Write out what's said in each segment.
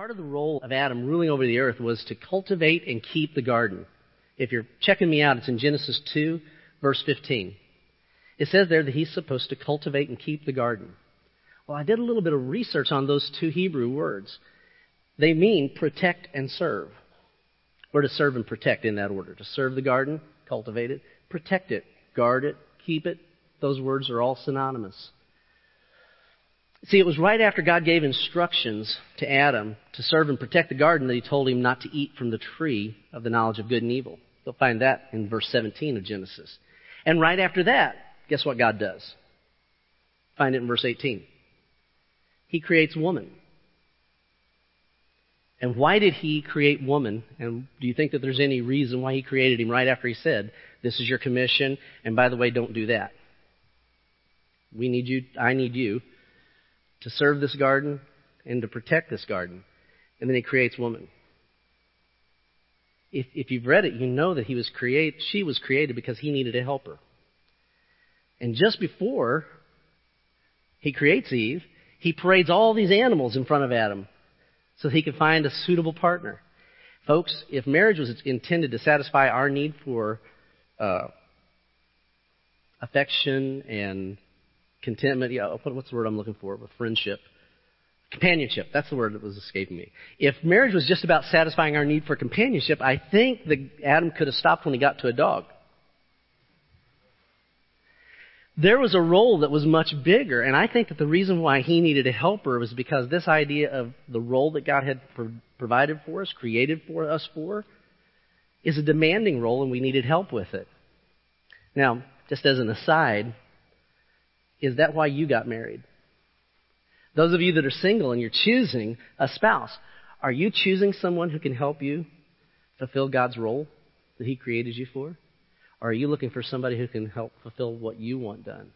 Part of the role of Adam ruling over the earth was to cultivate and keep the garden. If you're checking me out, it's in Genesis 2, verse 15. It says there that he's supposed to cultivate and keep the garden. Well, I did a little bit of research on those two Hebrew words. They mean protect and serve. Or to serve and protect in that order. To serve the garden, cultivate it, protect it, guard it, keep it. Those words are all synonymous. See, it was right after God gave instructions to Adam to serve and protect the garden that he told him not to eat from the tree of the knowledge of good and evil. You'll find that in verse 17 of Genesis. And right after that, guess what God does? Find it in verse 18. He creates woman. And why did he create woman? And do you think that there's any reason why he created him right after he said, This is your commission, and by the way, don't do that? We need you, I need you to serve this garden and to protect this garden. And then he creates woman. If, if you've read it, you know that he was create, she was created because he needed a helper. And just before he creates Eve, he parades all these animals in front of Adam so he could find a suitable partner. Folks, if marriage was intended to satisfy our need for uh, affection and contentment. Yeah, what's the word I'm looking for? With friendship. Companionship. That's the word that was escaping me. If marriage was just about satisfying our need for companionship, I think that Adam could have stopped when he got to a dog. There was a role that was much bigger, and I think that the reason why he needed a helper was because this idea of the role that God had pro- provided for us, created for us for, is a demanding role, and we needed help with it. Now, just as an aside, is that why you got married? Those of you that are single and you're choosing a spouse, are you choosing someone who can help you fulfill God's role that He created you for? Or are you looking for somebody who can help fulfill what you want done?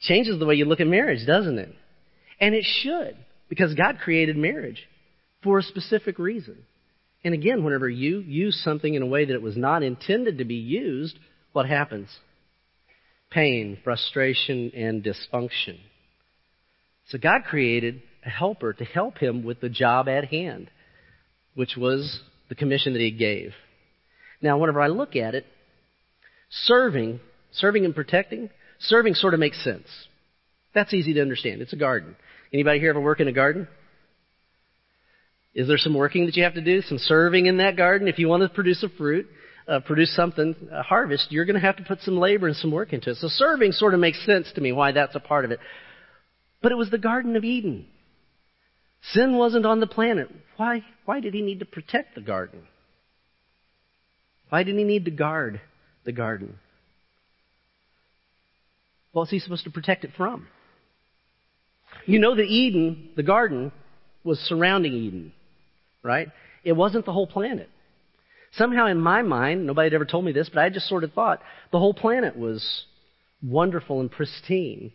Changes the way you look at marriage, doesn't it? And it should, because God created marriage for a specific reason. And again, whenever you use something in a way that it was not intended to be used, what happens? Pain, frustration, and dysfunction. So God created a helper to help him with the job at hand, which was the commission that he gave. Now, whenever I look at it, serving, serving and protecting, serving sort of makes sense. That's easy to understand. It's a garden. Anybody here ever work in a garden? Is there some working that you have to do? Some serving in that garden? If you want to produce a fruit, uh, produce something, a harvest, you're going to have to put some labor and some work into it. So serving sort of makes sense to me why that's a part of it. But it was the Garden of Eden. Sin wasn't on the planet. Why, why did he need to protect the garden? Why did he need to guard the garden? What was he supposed to protect it from? You know that Eden, the garden, was surrounding Eden, right? It wasn't the whole planet. Somehow in my mind, nobody had ever told me this, but I just sort of thought the whole planet was wonderful and pristine.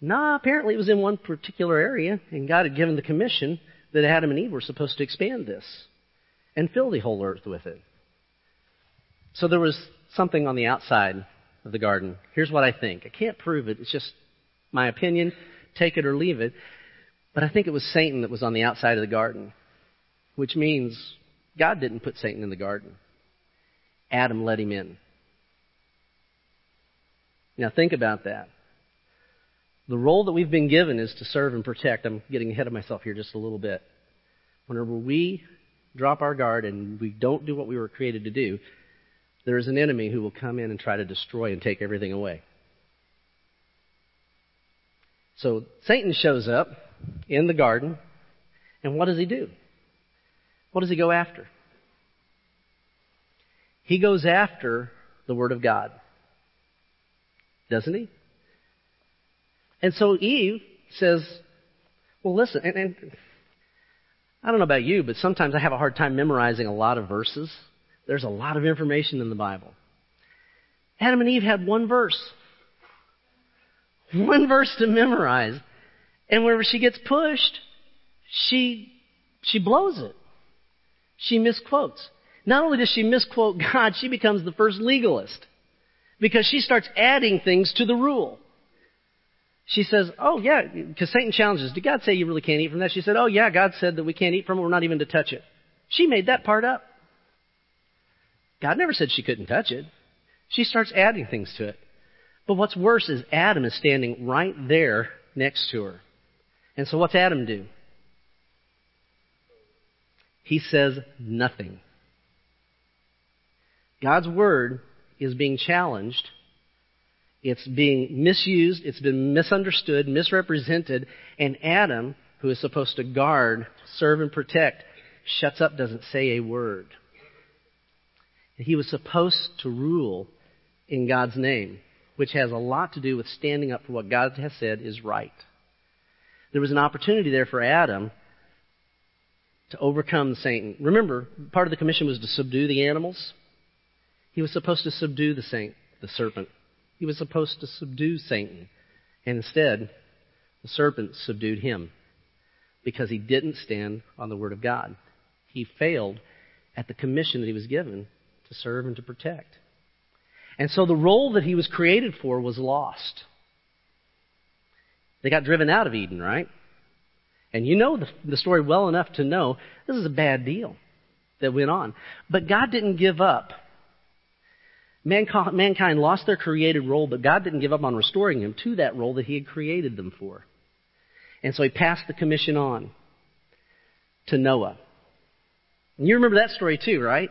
Nah, apparently it was in one particular area, and God had given the commission that Adam and Eve were supposed to expand this and fill the whole earth with it. So there was something on the outside of the garden. Here's what I think. I can't prove it. It's just my opinion. Take it or leave it. But I think it was Satan that was on the outside of the garden, which means God didn't put Satan in the garden. Adam let him in. Now think about that. The role that we've been given is to serve and protect. I'm getting ahead of myself here just a little bit. Whenever we drop our guard and we don't do what we were created to do, there is an enemy who will come in and try to destroy and take everything away. So Satan shows up in the garden, and what does he do? What does he go after? He goes after the Word of God. Doesn't he? And so Eve says, well, listen, and, and, I don't know about you, but sometimes I have a hard time memorizing a lot of verses. There's a lot of information in the Bible. Adam and Eve had one verse. One verse to memorize. And whenever she gets pushed, she, she blows it she misquotes. Not only does she misquote God, she becomes the first legalist because she starts adding things to the rule. She says, Oh, yeah, because Satan challenges, Did God say you really can't eat from that? She said, Oh, yeah, God said that we can't eat from it. We're not even to touch it. She made that part up. God never said she couldn't touch it. She starts adding things to it. But what's worse is Adam is standing right there next to her. And so what's Adam do? He says nothing. God's word is being challenged. It's being misused. It's been misunderstood, misrepresented. And Adam, who is supposed to guard, serve, and protect, shuts up, doesn't say a word. He was supposed to rule in God's name, which has a lot to do with standing up for what God has said is right. There was an opportunity there for Adam to overcome Satan. Remember, part of the commission was to subdue the animals. He was supposed to subdue the saint, the serpent. He was supposed to subdue Satan. And instead, the serpent subdued him because he didn't stand on the word of God. He failed at the commission that he was given to serve and to protect. And so the role that he was created for was lost. They got driven out of Eden, right? And you know the, the story well enough to know this is a bad deal that went on. But God didn't give up. Mankind, mankind lost their created role, but God didn't give up on restoring them to that role that He had created them for. And so He passed the commission on to Noah. And you remember that story too, right?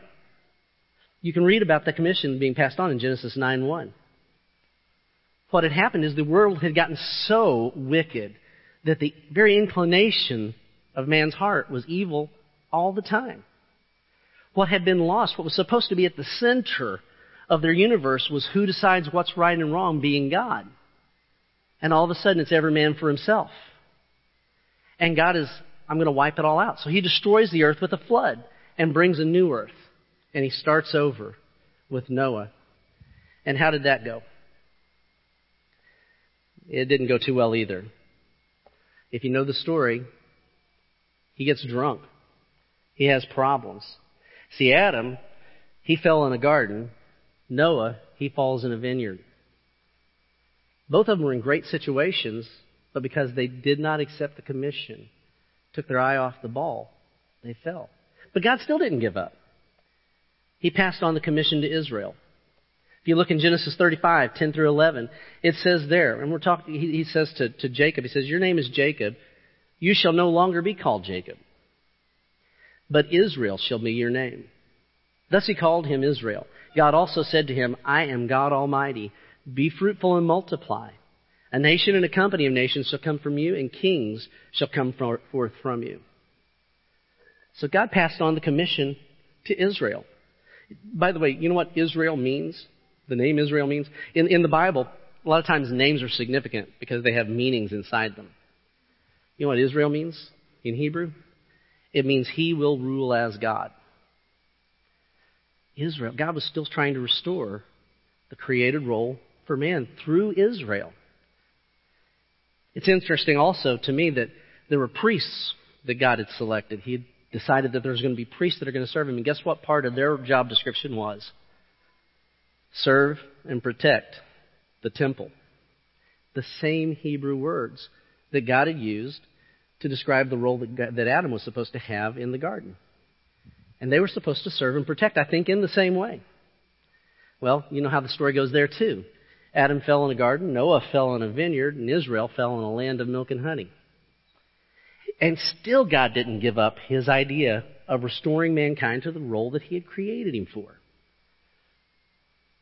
You can read about the commission being passed on in Genesis 9 1. What had happened is the world had gotten so wicked that the very inclination of man's heart was evil all the time. What had been lost, what was supposed to be at the center of their universe, was who decides what's right and wrong, being God. And all of a sudden, it's every man for himself. And God is, I'm going to wipe it all out. So he destroys the earth with a flood and brings a new earth. And he starts over with Noah. And how did that go? It didn't go too well either. If you know the story, he gets drunk. He has problems. See, Adam, he fell in a garden. Noah, he falls in a vineyard. Both of them were in great situations, but because they did not accept the commission, took their eye off the ball, they fell. But God still didn't give up. He passed on the commission to Israel. If you look in Genesis 35, 10 through 11, it says there, and we're talking, he, he says to, to Jacob, he says, Your name is Jacob. You shall no longer be called Jacob, but Israel shall be your name. Thus he called him Israel. God also said to him, I am God Almighty. Be fruitful and multiply. A nation and a company of nations shall come from you, and kings shall come forth from you. So God passed on the commission to Israel. By the way, you know what Israel means? The name Israel means? In, in the Bible, a lot of times names are significant because they have meanings inside them. You know what Israel means in Hebrew? It means he will rule as God. Israel, God was still trying to restore the created role for man through Israel. It's interesting also to me that there were priests that God had selected. He had decided that there was going to be priests that are going to serve him. And guess what part of their job description was? Serve and protect the temple. The same Hebrew words that God had used to describe the role that, that Adam was supposed to have in the garden. And they were supposed to serve and protect, I think, in the same way. Well, you know how the story goes there, too. Adam fell in a garden, Noah fell in a vineyard, and Israel fell in a land of milk and honey. And still, God didn't give up his idea of restoring mankind to the role that he had created him for.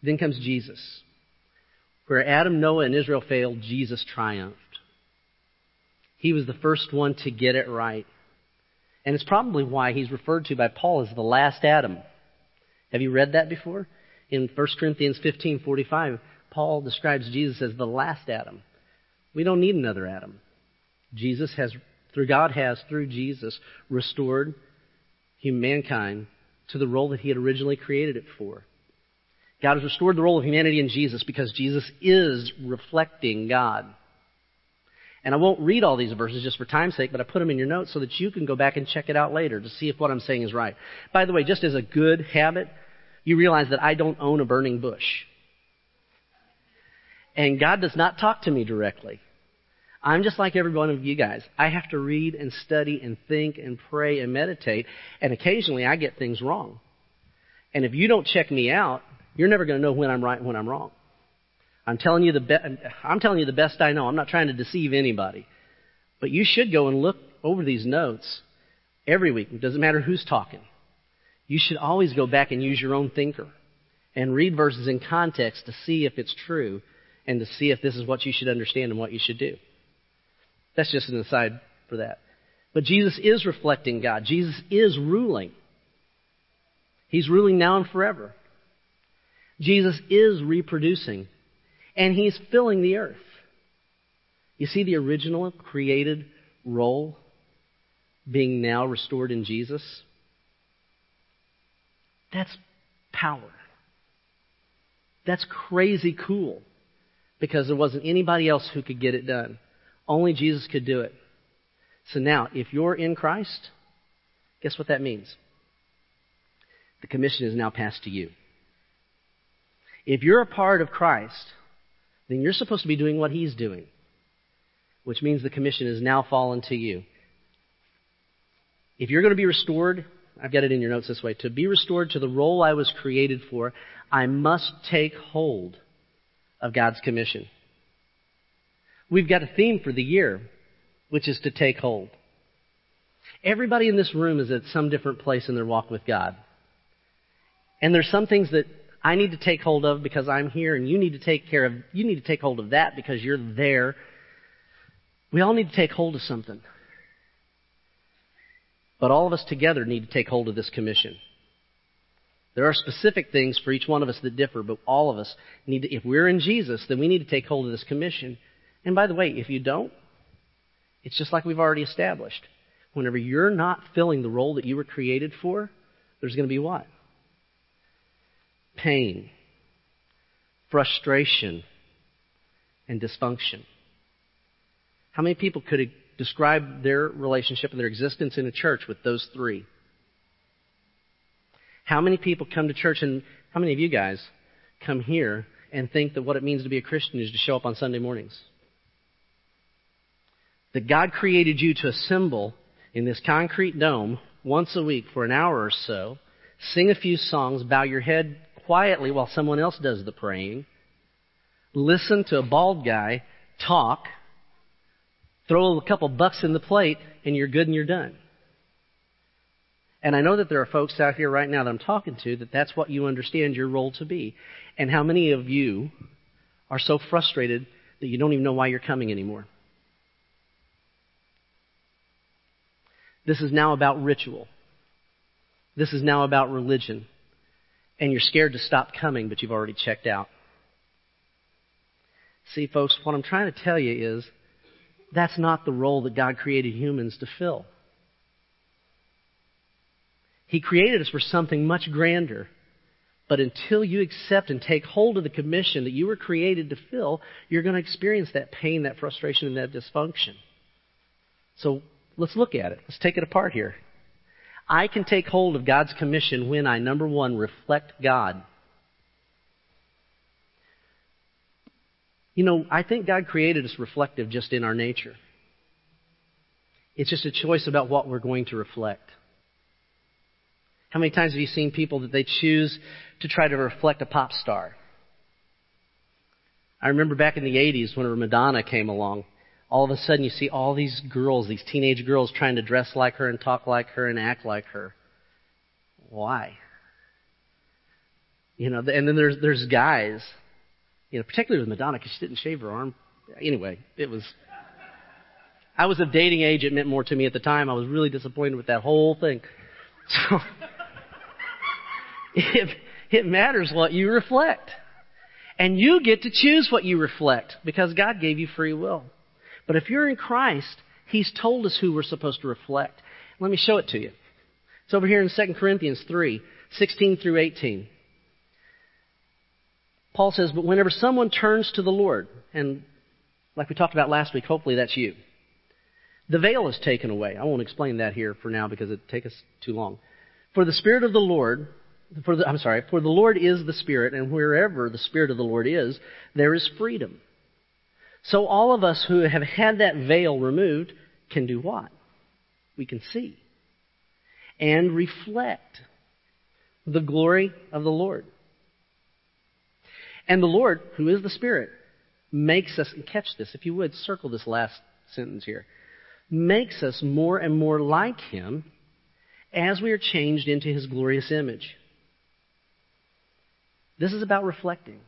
Then comes Jesus. Where Adam, Noah, and Israel failed, Jesus triumphed. He was the first one to get it right. And it's probably why he's referred to by Paul as the last Adam. Have you read that before? In 1 Corinthians 15:45, Paul describes Jesus as the last Adam. We don't need another Adam. Jesus has through God has, through Jesus, restored humankind to the role that He had originally created it for. God has restored the role of humanity in Jesus because Jesus is reflecting God. And I won't read all these verses just for time's sake, but I put them in your notes so that you can go back and check it out later to see if what I'm saying is right. By the way, just as a good habit, you realize that I don't own a burning bush. And God does not talk to me directly. I'm just like every one of you guys. I have to read and study and think and pray and meditate, and occasionally I get things wrong. And if you don't check me out, you're never going to know when I'm right and when I'm wrong. I'm telling you the be- I'm telling you the best I know. I'm not trying to deceive anybody. But you should go and look over these notes every week. It doesn't matter who's talking. You should always go back and use your own thinker and read verses in context to see if it's true and to see if this is what you should understand and what you should do. That's just an aside for that. But Jesus is reflecting God. Jesus is ruling. He's ruling now and forever. Jesus is reproducing. And he's filling the earth. You see the original created role being now restored in Jesus? That's power. That's crazy cool because there wasn't anybody else who could get it done. Only Jesus could do it. So now, if you're in Christ, guess what that means? The commission is now passed to you. If you're a part of Christ, then you're supposed to be doing what He's doing, which means the commission is now fallen to you. If you're going to be restored, I've got it in your notes this way to be restored to the role I was created for, I must take hold of God's commission. We've got a theme for the year, which is to take hold. Everybody in this room is at some different place in their walk with God. And there's some things that I need to take hold of because I'm here and you need to take care of, you need to take hold of that because you're there. We all need to take hold of something. But all of us together need to take hold of this commission. There are specific things for each one of us that differ, but all of us need to, if we're in Jesus, then we need to take hold of this commission. And by the way, if you don't, it's just like we've already established. Whenever you're not filling the role that you were created for, there's going to be what? Pain, frustration, and dysfunction. How many people could describe their relationship and their existence in a church with those three? How many people come to church and how many of you guys come here and think that what it means to be a Christian is to show up on Sunday mornings? That God created you to assemble in this concrete dome once a week for an hour or so, sing a few songs, bow your head quietly while someone else does the praying, listen to a bald guy talk, throw a couple bucks in the plate, and you're good and you're done. And I know that there are folks out here right now that I'm talking to that that's what you understand your role to be. And how many of you are so frustrated that you don't even know why you're coming anymore? This is now about ritual. This is now about religion. And you're scared to stop coming, but you've already checked out. See, folks, what I'm trying to tell you is that's not the role that God created humans to fill. He created us for something much grander. But until you accept and take hold of the commission that you were created to fill, you're going to experience that pain, that frustration, and that dysfunction. So let's look at it. Let's take it apart here. I can take hold of God's commission when I, number one, reflect God. You know, I think God created us reflective just in our nature. It's just a choice about what we're going to reflect. How many times have you seen people that they choose to try to reflect a pop star? I remember back in the 80s when Madonna came along, all of a sudden you see all these girls, these teenage girls trying to dress like her and talk like her and act like her. Why? You know, and then there's there's guys, you know, particularly with Madonna because she didn't shave her arm. Anyway, it was. I was of dating age. It meant more to me at the time. I was really disappointed with that whole thing. So it, it matters what you reflect. And you get to choose what you reflect because God gave you free will. But if you're in Christ, He's told us who we're supposed to reflect. Let me show it to you. It's over here in 2 Corinthians 3, 16 through 18. Paul says, But whenever someone turns to the Lord, and like we talked about last week, hopefully that's you, the veil is taken away. I won't explain that here for now because it'd take us too long. For the Spirit of the Lord for the, I'm sorry, for the Lord is the Spirit, and wherever the Spirit of the Lord is, there is freedom. So all of us who have had that veil removed can do what? We can see and reflect the glory of the Lord. And the Lord, who is the Spirit, makes us, and catch this, if you would, circle this last sentence here, makes us more and more like Him as we are changed into His glorious image. This is about reflecting.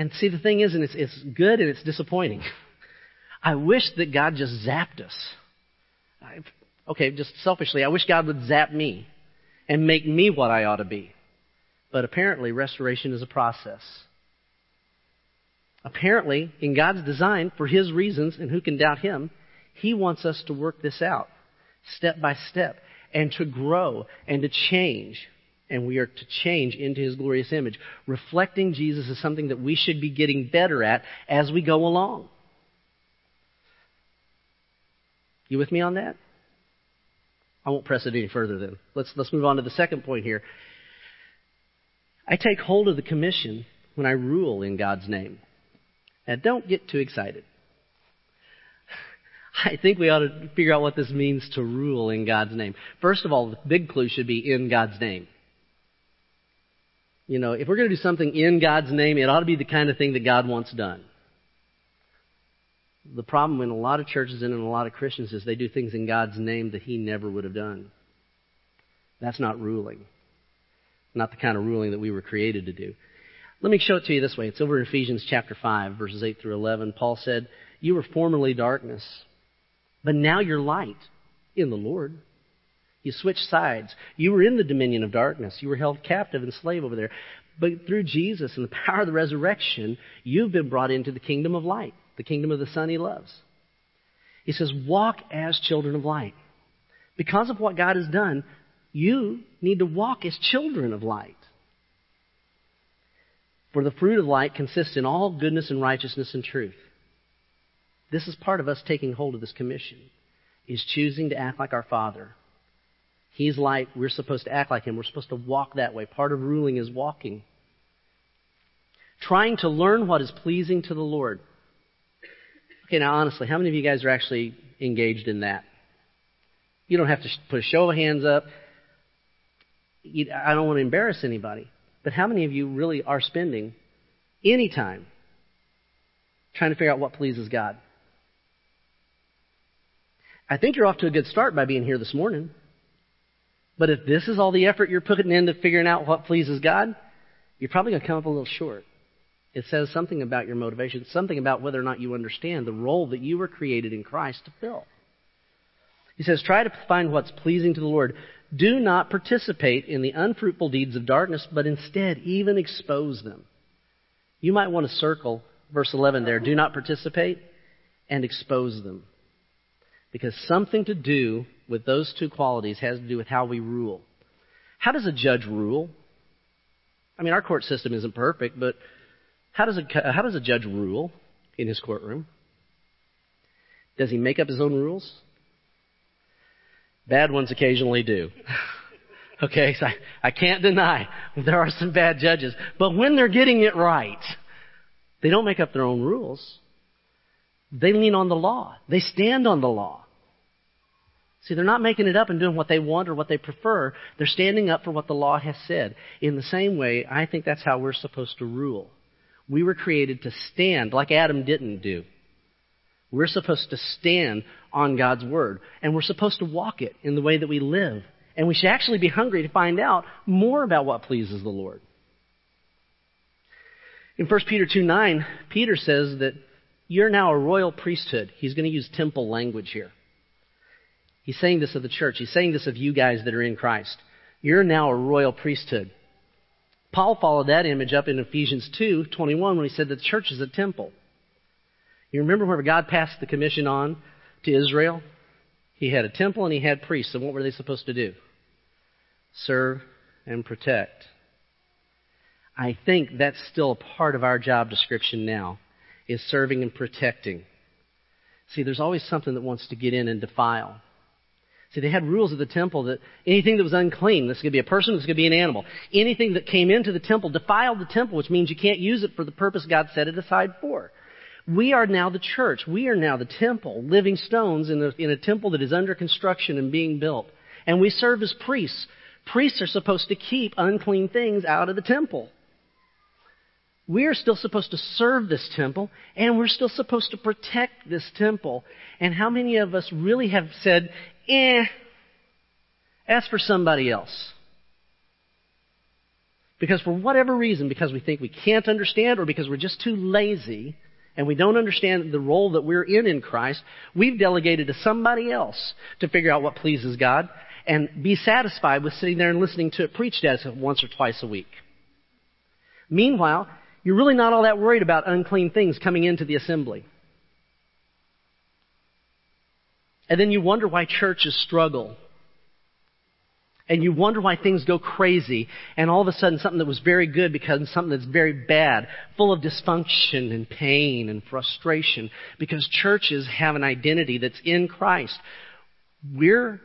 And see, the thing is, and it's, it's good and it's disappointing. I wish that God just zapped us. I, okay, just selfishly, I wish God would zap me and make me what I ought to be. But apparently, restoration is a process. Apparently, in God's design, for His reasons, and who can doubt Him, He wants us to work this out step by step and to grow and to change. And we are to change into His glorious image. Reflecting Jesus is something that we should be getting better at as we go along. You with me on that? I won't press it any further then. Let's, let's move on to the second point here. I take hold of the commission when I rule in God's name. Now, don't get too excited. I think we ought to figure out what this means to rule in God's name. First of all, the big clue should be in God's name. You know, if we're going to do something in God's name, it ought to be the kind of thing that God wants done. The problem in a lot of churches and in a lot of Christians is they do things in God's name that He never would have done. That's not ruling. Not the kind of ruling that we were created to do. Let me show it to you this way. It's over in Ephesians chapter 5, verses 8 through 11. Paul said, You were formerly darkness, but now you're light in the Lord. You switched sides. You were in the dominion of darkness. You were held captive and slave over there. But through Jesus and the power of the resurrection, you've been brought into the kingdom of light, the kingdom of the Son he loves. He says, Walk as children of light. Because of what God has done, you need to walk as children of light. For the fruit of light consists in all goodness and righteousness and truth. This is part of us taking hold of this commission, is choosing to act like our Father. He's like, We're supposed to act like Him. We're supposed to walk that way. Part of ruling is walking. Trying to learn what is pleasing to the Lord. Okay, now honestly, how many of you guys are actually engaged in that? You don't have to put a show of hands up. I don't want to embarrass anybody. But how many of you really are spending any time trying to figure out what pleases God? I think you're off to a good start by being here this morning. But if this is all the effort you're putting into figuring out what pleases God, you're probably going to come up a little short. It says something about your motivation, something about whether or not you understand the role that you were created in Christ to fill. He says, try to find what's pleasing to the Lord. Do not participate in the unfruitful deeds of darkness, but instead even expose them. You might want to circle verse 11 there. Do not participate and expose them. Because something to do with those two qualities has to do with how we rule. How does a judge rule? I mean, our court system isn't perfect, but how does a, how does a judge rule in his courtroom? Does he make up his own rules? Bad ones occasionally do. okay, so I, I can't deny there are some bad judges. But when they're getting it right, they don't make up their own rules. They lean on the law. They stand on the law. See, they're not making it up and doing what they want or what they prefer. They're standing up for what the law has said. In the same way, I think that's how we're supposed to rule. We were created to stand like Adam didn't do. We're supposed to stand on God's Word, and we're supposed to walk it in the way that we live. And we should actually be hungry to find out more about what pleases the Lord. In 1 Peter 2 9, Peter says that you're now a royal priesthood. He's going to use temple language here. He's saying this of the church. He's saying this of you guys that are in Christ. You're now a royal priesthood. Paul followed that image up in Ephesians 2 21 when he said the church is a temple. You remember whenever God passed the commission on to Israel? He had a temple and he had priests. And what were they supposed to do? Serve and protect. I think that's still a part of our job description now, is serving and protecting. See, there's always something that wants to get in and defile. See, they had rules of the temple that anything that was unclean, this could be a person, this could be an animal, anything that came into the temple defiled the temple, which means you can't use it for the purpose God set it aside for. We are now the church. We are now the temple, living stones in a, in a temple that is under construction and being built. And we serve as priests. Priests are supposed to keep unclean things out of the temple. We are still supposed to serve this temple, and we're still supposed to protect this temple. And how many of us really have said, eh, ask for somebody else? Because for whatever reason, because we think we can't understand or because we're just too lazy and we don't understand the role that we're in in Christ, we've delegated to somebody else to figure out what pleases God and be satisfied with sitting there and listening to it preached as once or twice a week. Meanwhile, you're really not all that worried about unclean things coming into the assembly. And then you wonder why churches struggle and you wonder why things go crazy, and all of a sudden something that was very good becomes something that's very bad, full of dysfunction and pain and frustration, because churches have an identity that's in Christ. We're,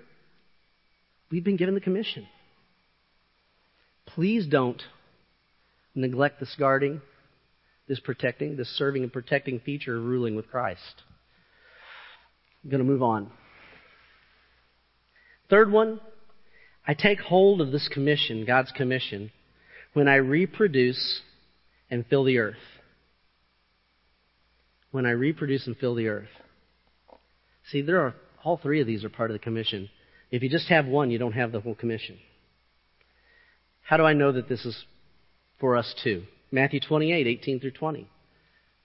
we've been given the commission. Please don't neglect this guarding, this protecting, this serving and protecting feature of ruling with Christ. I'm going to move on. Third one, I take hold of this commission, God's commission, when I reproduce and fill the earth. When I reproduce and fill the earth. See, there are all three of these are part of the commission. If you just have one, you don't have the whole commission. How do I know that this is for us too? Matthew 28, 18 through 20.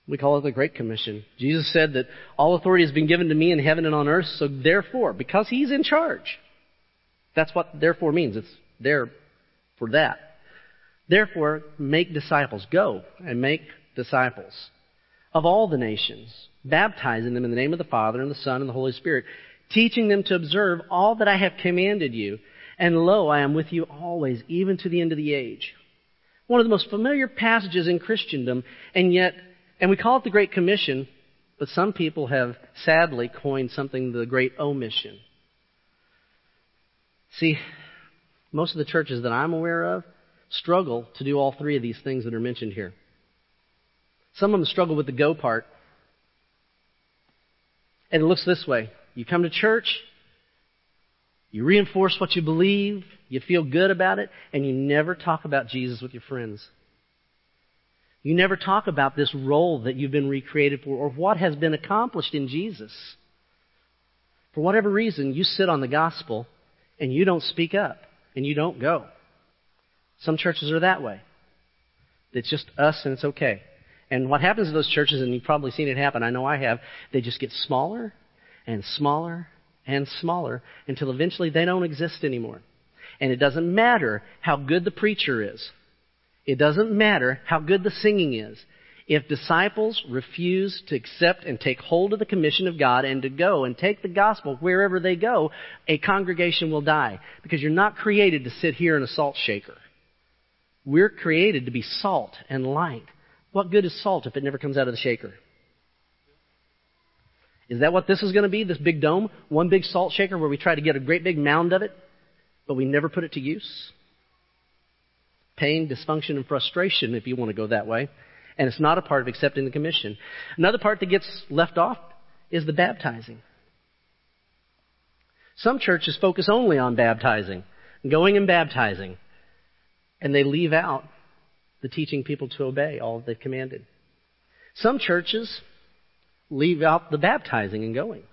We call it the Great Commission. Jesus said that all authority has been given to me in heaven and on earth, so therefore, because He's in charge, that's what therefore means. It's there for that. Therefore, make disciples. Go and make disciples of all the nations, baptizing them in the name of the Father and the Son and the Holy Spirit, teaching them to observe all that I have commanded you. And lo, I am with you always, even to the end of the age. One of the most familiar passages in Christendom, and yet, and we call it the Great Commission, but some people have sadly coined something the Great Omission. See, most of the churches that I'm aware of struggle to do all three of these things that are mentioned here. Some of them struggle with the go part. And it looks this way. You come to church, you reinforce what you believe, you feel good about it, and you never talk about Jesus with your friends. You never talk about this role that you've been recreated for or what has been accomplished in Jesus. For whatever reason, you sit on the gospel and you don't speak up and you don't go. Some churches are that way. It's just us and it's okay. And what happens to those churches, and you've probably seen it happen, I know I have, they just get smaller and smaller and smaller until eventually they don't exist anymore. And it doesn't matter how good the preacher is. It doesn't matter how good the singing is. If disciples refuse to accept and take hold of the commission of God and to go and take the gospel wherever they go, a congregation will die. Because you're not created to sit here in a salt shaker. We're created to be salt and light. What good is salt if it never comes out of the shaker? Is that what this is going to be? This big dome? One big salt shaker where we try to get a great big mound of it, but we never put it to use? Pain, dysfunction, and frustration, if you want to go that way and it's not a part of accepting the commission. Another part that gets left off is the baptizing. Some churches focus only on baptizing, going and baptizing, and they leave out the teaching people to obey all they've commanded. Some churches leave out the baptizing and going.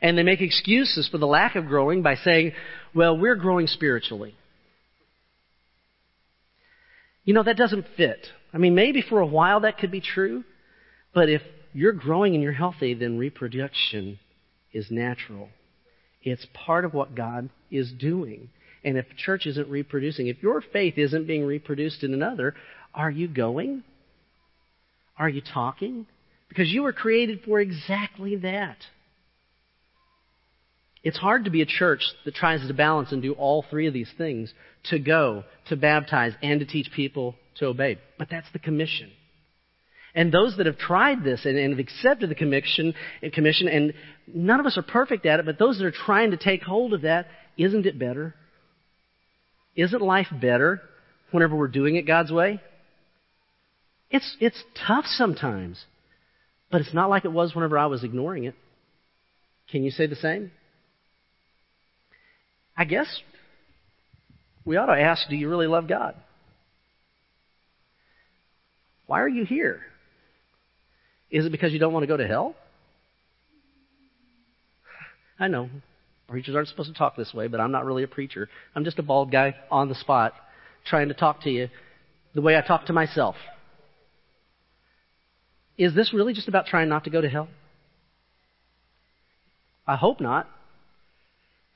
And they make excuses for the lack of growing by saying, well, we're growing spiritually. You know, that doesn't fit. I mean, maybe for a while that could be true, but if you're growing and you're healthy, then reproduction is natural. It's part of what God is doing. And if church isn't reproducing, if your faith isn't being reproduced in another, are you going? Are you talking? Because you were created for exactly that. It's hard to be a church that tries to balance and do all three of these things to go, to baptize, and to teach people to obey. But that's the commission. And those that have tried this and, and have accepted the commission, commission, and none of us are perfect at it, but those that are trying to take hold of that, isn't it better? Isn't life better whenever we're doing it God's way? It's, it's tough sometimes. But it's not like it was whenever I was ignoring it. Can you say the same? I guess we ought to ask do you really love God? Why are you here? Is it because you don't want to go to hell? I know. Preachers aren't supposed to talk this way, but I'm not really a preacher. I'm just a bald guy on the spot trying to talk to you the way I talk to myself. Is this really just about trying not to go to hell? I hope not.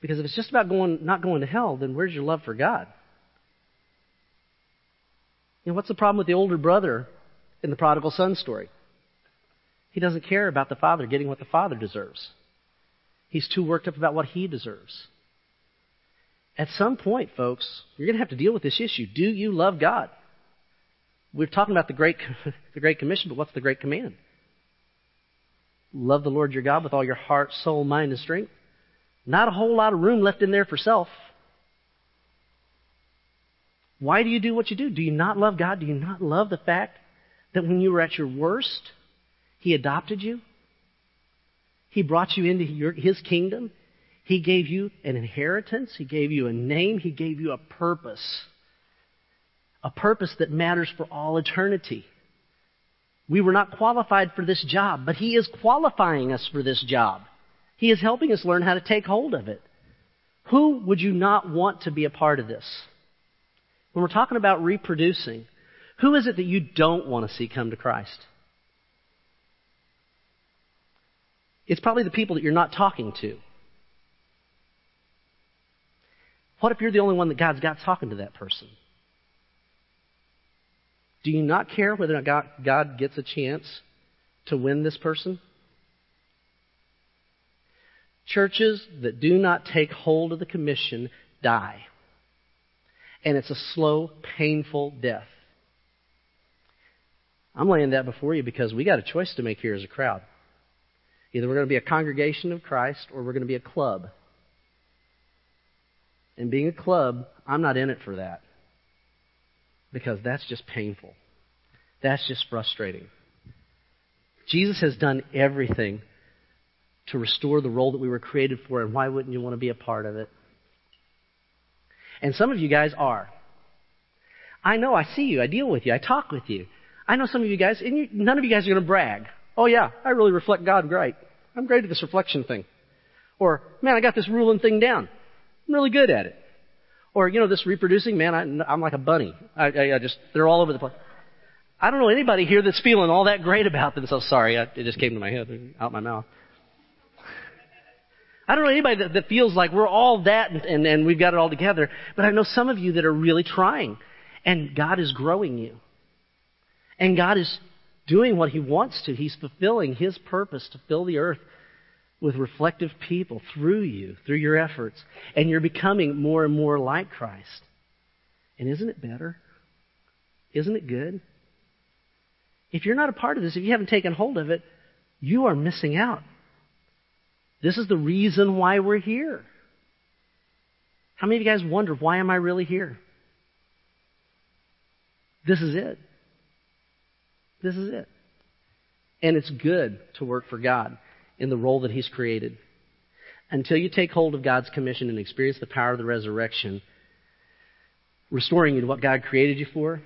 Because if it's just about going, not going to hell, then where's your love for God? You know, what's the problem with the older brother in the prodigal son story? He doesn't care about the father getting what the father deserves. He's too worked up about what he deserves. At some point, folks, you're going to have to deal with this issue. Do you love God? We're talking about the great, the great commission, but what's the great command? Love the Lord your God with all your heart, soul, mind, and strength. Not a whole lot of room left in there for self. Why do you do what you do? Do you not love God? Do you not love the fact that when you were at your worst, He adopted you? He brought you into your, His kingdom. He gave you an inheritance. He gave you a name. He gave you a purpose. A purpose that matters for all eternity. We were not qualified for this job, but He is qualifying us for this job. He is helping us learn how to take hold of it. Who would you not want to be a part of this? When we're talking about reproducing, who is it that you don't want to see come to Christ? It's probably the people that you're not talking to. What if you're the only one that God's got talking to that person? Do you not care whether or not God gets a chance to win this person? Churches that do not take hold of the commission die. And it's a slow, painful death. I'm laying that before you because we got a choice to make here as a crowd. Either we're going to be a congregation of Christ or we're going to be a club. And being a club, I'm not in it for that. Because that's just painful. That's just frustrating. Jesus has done everything to restore the role that we were created for, and why wouldn't you want to be a part of it? And some of you guys are. I know, I see you, I deal with you, I talk with you. I know some of you guys, and you, none of you guys are going to brag. Oh yeah, I really reflect God great. I'm great at this reflection thing. Or, man, I got this ruling thing down. I'm really good at it. Or, you know, this reproducing, man, I, am like a bunny. I, I, I, just, they're all over the place. I don't know anybody here that's feeling all that great about themselves. Sorry, I, it just came to my head, out my mouth. I don't know anybody that, that feels like we're all that and, and, and we've got it all together. But I know some of you that are really trying. And God is growing you. And God is doing what He wants to. He's fulfilling His purpose to fill the earth with reflective people through you, through your efforts. And you're becoming more and more like Christ. And isn't it better? Isn't it good? If you're not a part of this, if you haven't taken hold of it, you are missing out. This is the reason why we're here. How many of you guys wonder, why am I really here? This is it. This is it. And it's good to work for God in the role that He's created. Until you take hold of God's commission and experience the power of the resurrection, restoring you to what God created you for,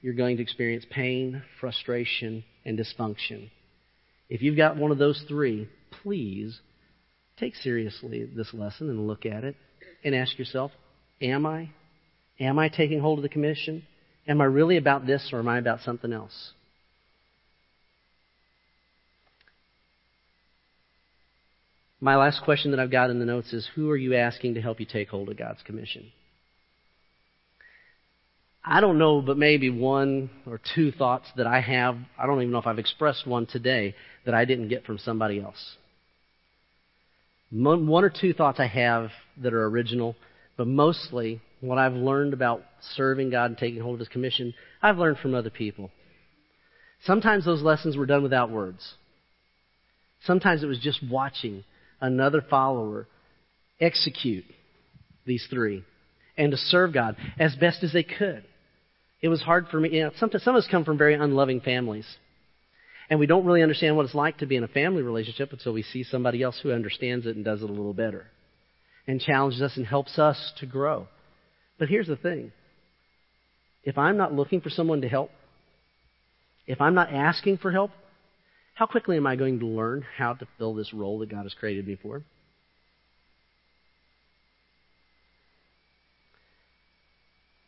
you're going to experience pain, frustration, and dysfunction. If you've got one of those three, please take seriously this lesson and look at it and ask yourself, am I? Am I taking hold of the commission? Am I really about this or am I about something else? My last question that I've got in the notes is Who are you asking to help you take hold of God's commission? I don't know, but maybe one or two thoughts that I have. I don't even know if I've expressed one today that I didn't get from somebody else. One or two thoughts I have that are original, but mostly what I've learned about serving God and taking hold of His commission, I've learned from other people. Sometimes those lessons were done without words. Sometimes it was just watching another follower execute these three and to serve God as best as they could. It was hard for me. You know, sometimes some of us come from very unloving families. And we don't really understand what it's like to be in a family relationship until we see somebody else who understands it and does it a little better and challenges us and helps us to grow. But here's the thing if I'm not looking for someone to help, if I'm not asking for help, how quickly am I going to learn how to fill this role that God has created me for?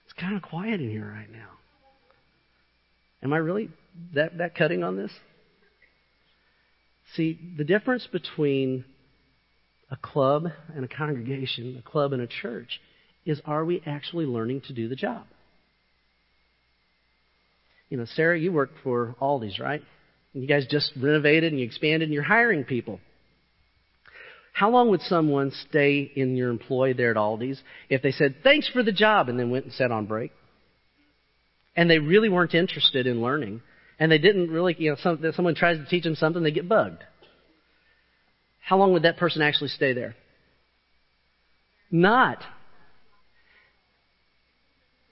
It's kind of quiet in here right now. Am I really that, that cutting on this? See, the difference between a club and a congregation, a club and a church, is are we actually learning to do the job? You know, Sarah, you work for Aldi's, right? And you guys just renovated and you expanded and you're hiring people. How long would someone stay in your employ there at Aldi's if they said, thanks for the job, and then went and sat on break? And they really weren't interested in learning. And they didn't really, you know, some, someone tries to teach them something, they get bugged. How long would that person actually stay there? Not.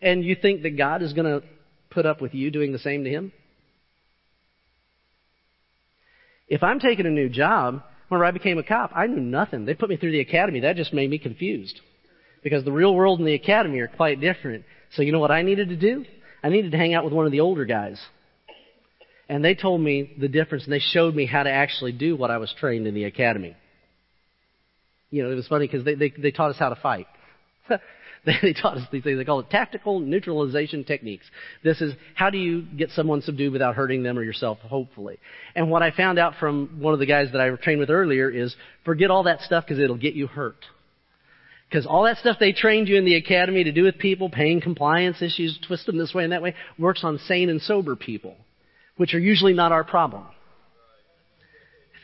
And you think that God is going to put up with you doing the same to him? If I'm taking a new job, whenever I became a cop, I knew nothing. They put me through the academy. That just made me confused. Because the real world and the academy are quite different. So you know what I needed to do? I needed to hang out with one of the older guys. And they told me the difference and they showed me how to actually do what I was trained in the academy. You know, it was funny because they, they, they taught us how to fight. they taught us these things. They call it tactical neutralization techniques. This is how do you get someone subdued without hurting them or yourself, hopefully. And what I found out from one of the guys that I trained with earlier is forget all that stuff because it'll get you hurt. Because all that stuff they trained you in the academy to do with people, pain compliance issues, twist them this way and that way, works on sane and sober people which are usually not our problem.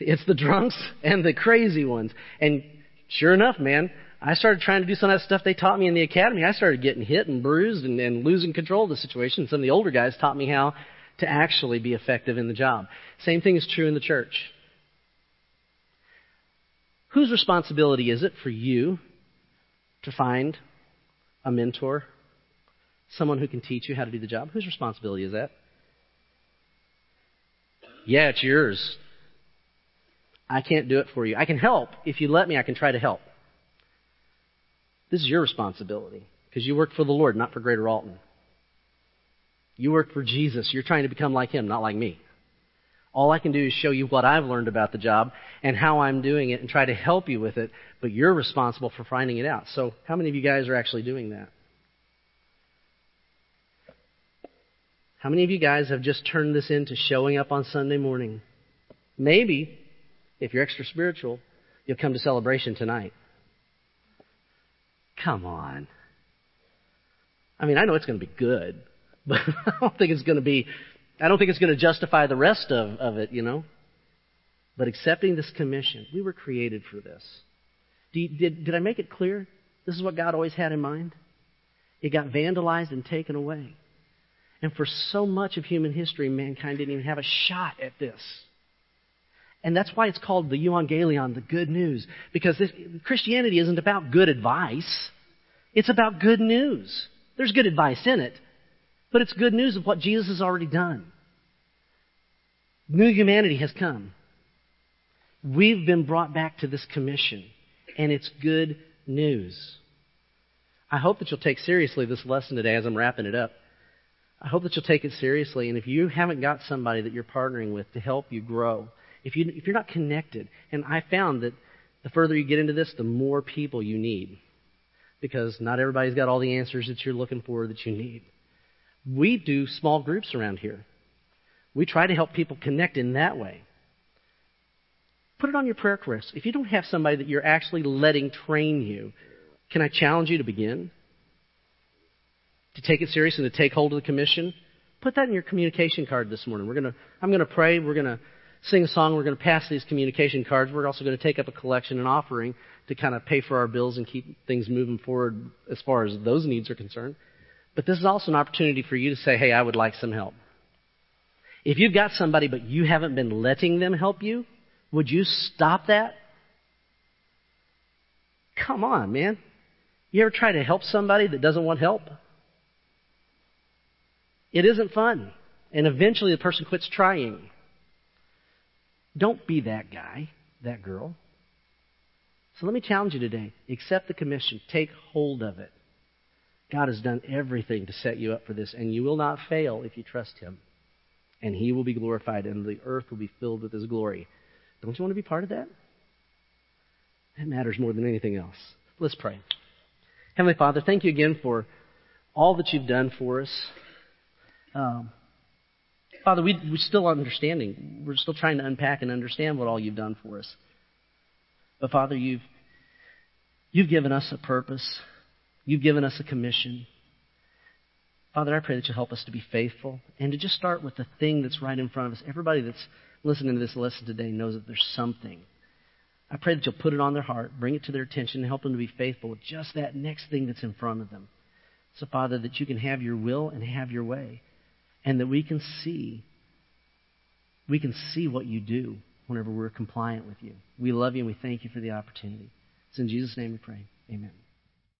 It's the drunks and the crazy ones. And sure enough, man, I started trying to do some of that stuff they taught me in the academy. I started getting hit and bruised and, and losing control of the situation. Some of the older guys taught me how to actually be effective in the job. Same thing is true in the church. Whose responsibility is it for you to find a mentor, someone who can teach you how to do the job? Whose responsibility is that? Yeah, it's yours. I can't do it for you. I can help. If you let me, I can try to help. This is your responsibility because you work for the Lord, not for Greater Alton. You work for Jesus. You're trying to become like Him, not like me. All I can do is show you what I've learned about the job and how I'm doing it and try to help you with it, but you're responsible for finding it out. So, how many of you guys are actually doing that? How many of you guys have just turned this into showing up on Sunday morning? Maybe, if you're extra spiritual, you'll come to celebration tonight. Come on. I mean, I know it's going to be good, but I don't think it's going to be, I don't think it's going to justify the rest of, of it, you know. But accepting this commission, we were created for this. Did, did, did I make it clear? This is what God always had in mind. It got vandalized and taken away. And for so much of human history, mankind didn't even have a shot at this. And that's why it's called the Evangelion, the good news. Because this, Christianity isn't about good advice. It's about good news. There's good advice in it, but it's good news of what Jesus has already done. New humanity has come. We've been brought back to this commission, and it's good news. I hope that you'll take seriously this lesson today as I'm wrapping it up. I hope that you'll take it seriously. And if you haven't got somebody that you're partnering with to help you grow, if, you, if you're not connected, and I found that the further you get into this, the more people you need. Because not everybody's got all the answers that you're looking for that you need. We do small groups around here. We try to help people connect in that way. Put it on your prayer list. If you don't have somebody that you're actually letting train you, can I challenge you to begin? To take it serious and to take hold of the commission, put that in your communication card this morning. We're gonna, I'm going to pray. We're going to sing a song. We're going to pass these communication cards. We're also going to take up a collection and offering to kind of pay for our bills and keep things moving forward as far as those needs are concerned. But this is also an opportunity for you to say, hey, I would like some help. If you've got somebody but you haven't been letting them help you, would you stop that? Come on, man. You ever try to help somebody that doesn't want help? It isn't fun. And eventually the person quits trying. Don't be that guy, that girl. So let me challenge you today. Accept the commission. Take hold of it. God has done everything to set you up for this, and you will not fail if you trust Him. And He will be glorified, and the earth will be filled with His glory. Don't you want to be part of that? That matters more than anything else. Let's pray. Heavenly Father, thank you again for all that you've done for us. Um, Father, we, we're still understanding. We're still trying to unpack and understand what all you've done for us. But Father, you've, you've given us a purpose. You've given us a commission. Father, I pray that you help us to be faithful and to just start with the thing that's right in front of us. Everybody that's listening to this lesson today knows that there's something. I pray that you'll put it on their heart, bring it to their attention, and help them to be faithful with just that next thing that's in front of them. So, Father, that you can have your will and have your way, and that we can see, we can see what you do whenever we're compliant with you. We love you and we thank you for the opportunity. It's in Jesus' name we pray. Amen.